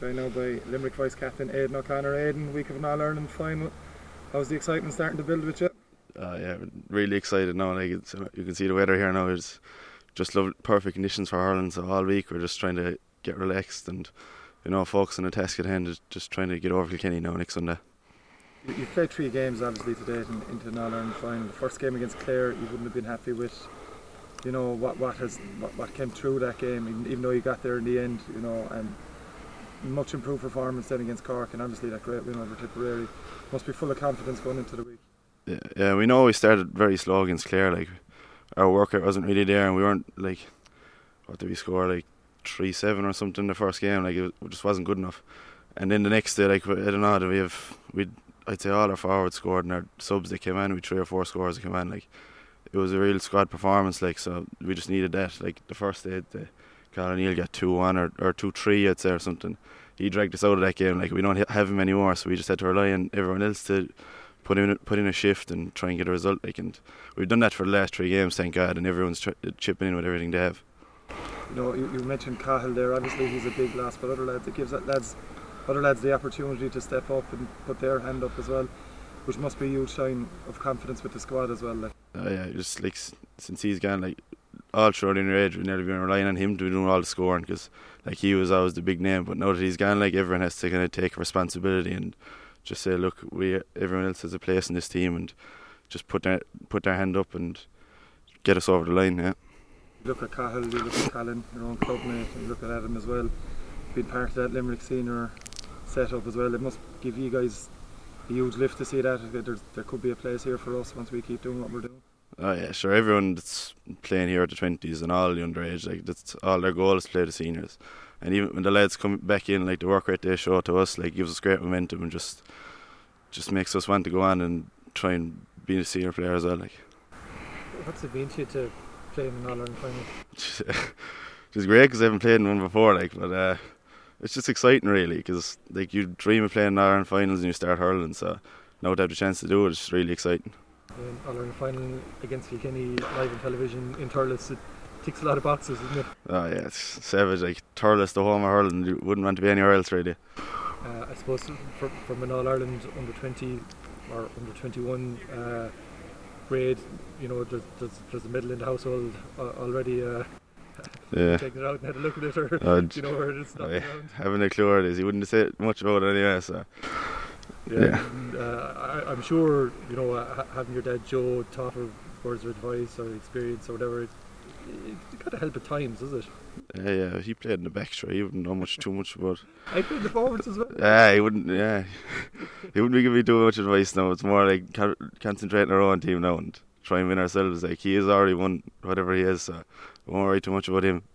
joined now by Limerick Vice Captain Aidan O'Connor. Aidan, week of an All Ireland final. How's the excitement starting to build with you? Uh, yeah, really excited now. Like it's, you can see the weather here now is just love perfect conditions for Ireland. So all week we're just trying to get relaxed and you know focus on the task at hand. Just trying to get over Kilkenny now next Sunday. You've played three games obviously today in, into an All Ireland final. The first game against Clare, you wouldn't have been happy with. You know what what has what, what came through that game, even, even though you got there in the end. You know and much improved performance then against Cork, and obviously that great win over Tipperary. Must be full of confidence going into the week. Yeah, yeah, we know we started very slow against Clare. Like our workout wasn't really there, and we weren't like what did we score like three seven or something the first game. Like it just wasn't good enough. And then the next day, like I don't know, we have we I'd say all our forwards scored, and our subs that came in, we three or four scores that came in. Like it was a real squad performance. Like so, we just needed that. Like the first day, the Cathal O'Neill got two one or or two three, I'd say, or something. He dragged us out of that game. Like we don't have him anymore, so we just had to rely on everyone else to put in put in a shift and try and get a result. Like, and we've done that for the last three games, thank God, and everyone's tri- chipping in with everything they have. You know, you, you mentioned Cathal there. Obviously, he's a big loss, but other lads, it gives lads, other lads, the opportunity to step up and put their hand up as well, which must be a huge sign of confidence with the squad as well. Like. Oh yeah, just like since he's gone, like all in age, we've never been relying on him to do all the scoring because like he was always the big name. But now that he's gone, like everyone has to kind of take responsibility and just say, look, we everyone else has a place in this team, and just put their put their hand up and get us over the line. Yeah. Look at Cathal, you look at Colin, your own club mate, look at Adam as well. Being part of that Limerick senior setup as well, it must give you guys a huge lift to see that There's, there could be a place here for us once we keep doing what we're doing. Oh yeah, sure. Everyone that's playing here at the twenties and all the underage, like that's all their goal is to play the seniors. And even when the lads come back in, like the work rate they show to us, like gives us great momentum and just just makes us want to go on and try and be a senior player as well. Like, what's it been to you to play in an All Ireland final? it's great because I haven't played in one before. Like, but uh, it's just exciting really because like you dream of playing in All Ireland finals and you start hurling. So now to have the chance to do it, it's really exciting. In All Ireland final against Kilkenny live on television in Thurles, it ticks a lot of boxes, isn't it? Oh yeah, it's savage. Like Thurles, the home of hurling, you wouldn't want to be anywhere else really. Uh, I suppose for, from an All Ireland under 20 or under 21 uh, grade, you know, there's, there's, there's a middle in the household already. Uh, yeah. Taking it out and had a look at it, or uh, you know where it's not? Having a clue where it is, he wouldn't have said much about it anyway. So. Yeah, yeah. And, uh, I, am sure you know uh, having your dad Joe talk of words of advice or experience or whatever. It, it, got to help at times, does it? Yeah, yeah, he played in the back, so he wouldn't know much too much about. I played the forwards as well. Yeah, he wouldn't. Yeah, he wouldn't be giving me too much advice now. It's more like concentrating our own team now and try and win ourselves. Like he has already won whatever he is, so we won't worry too much about him.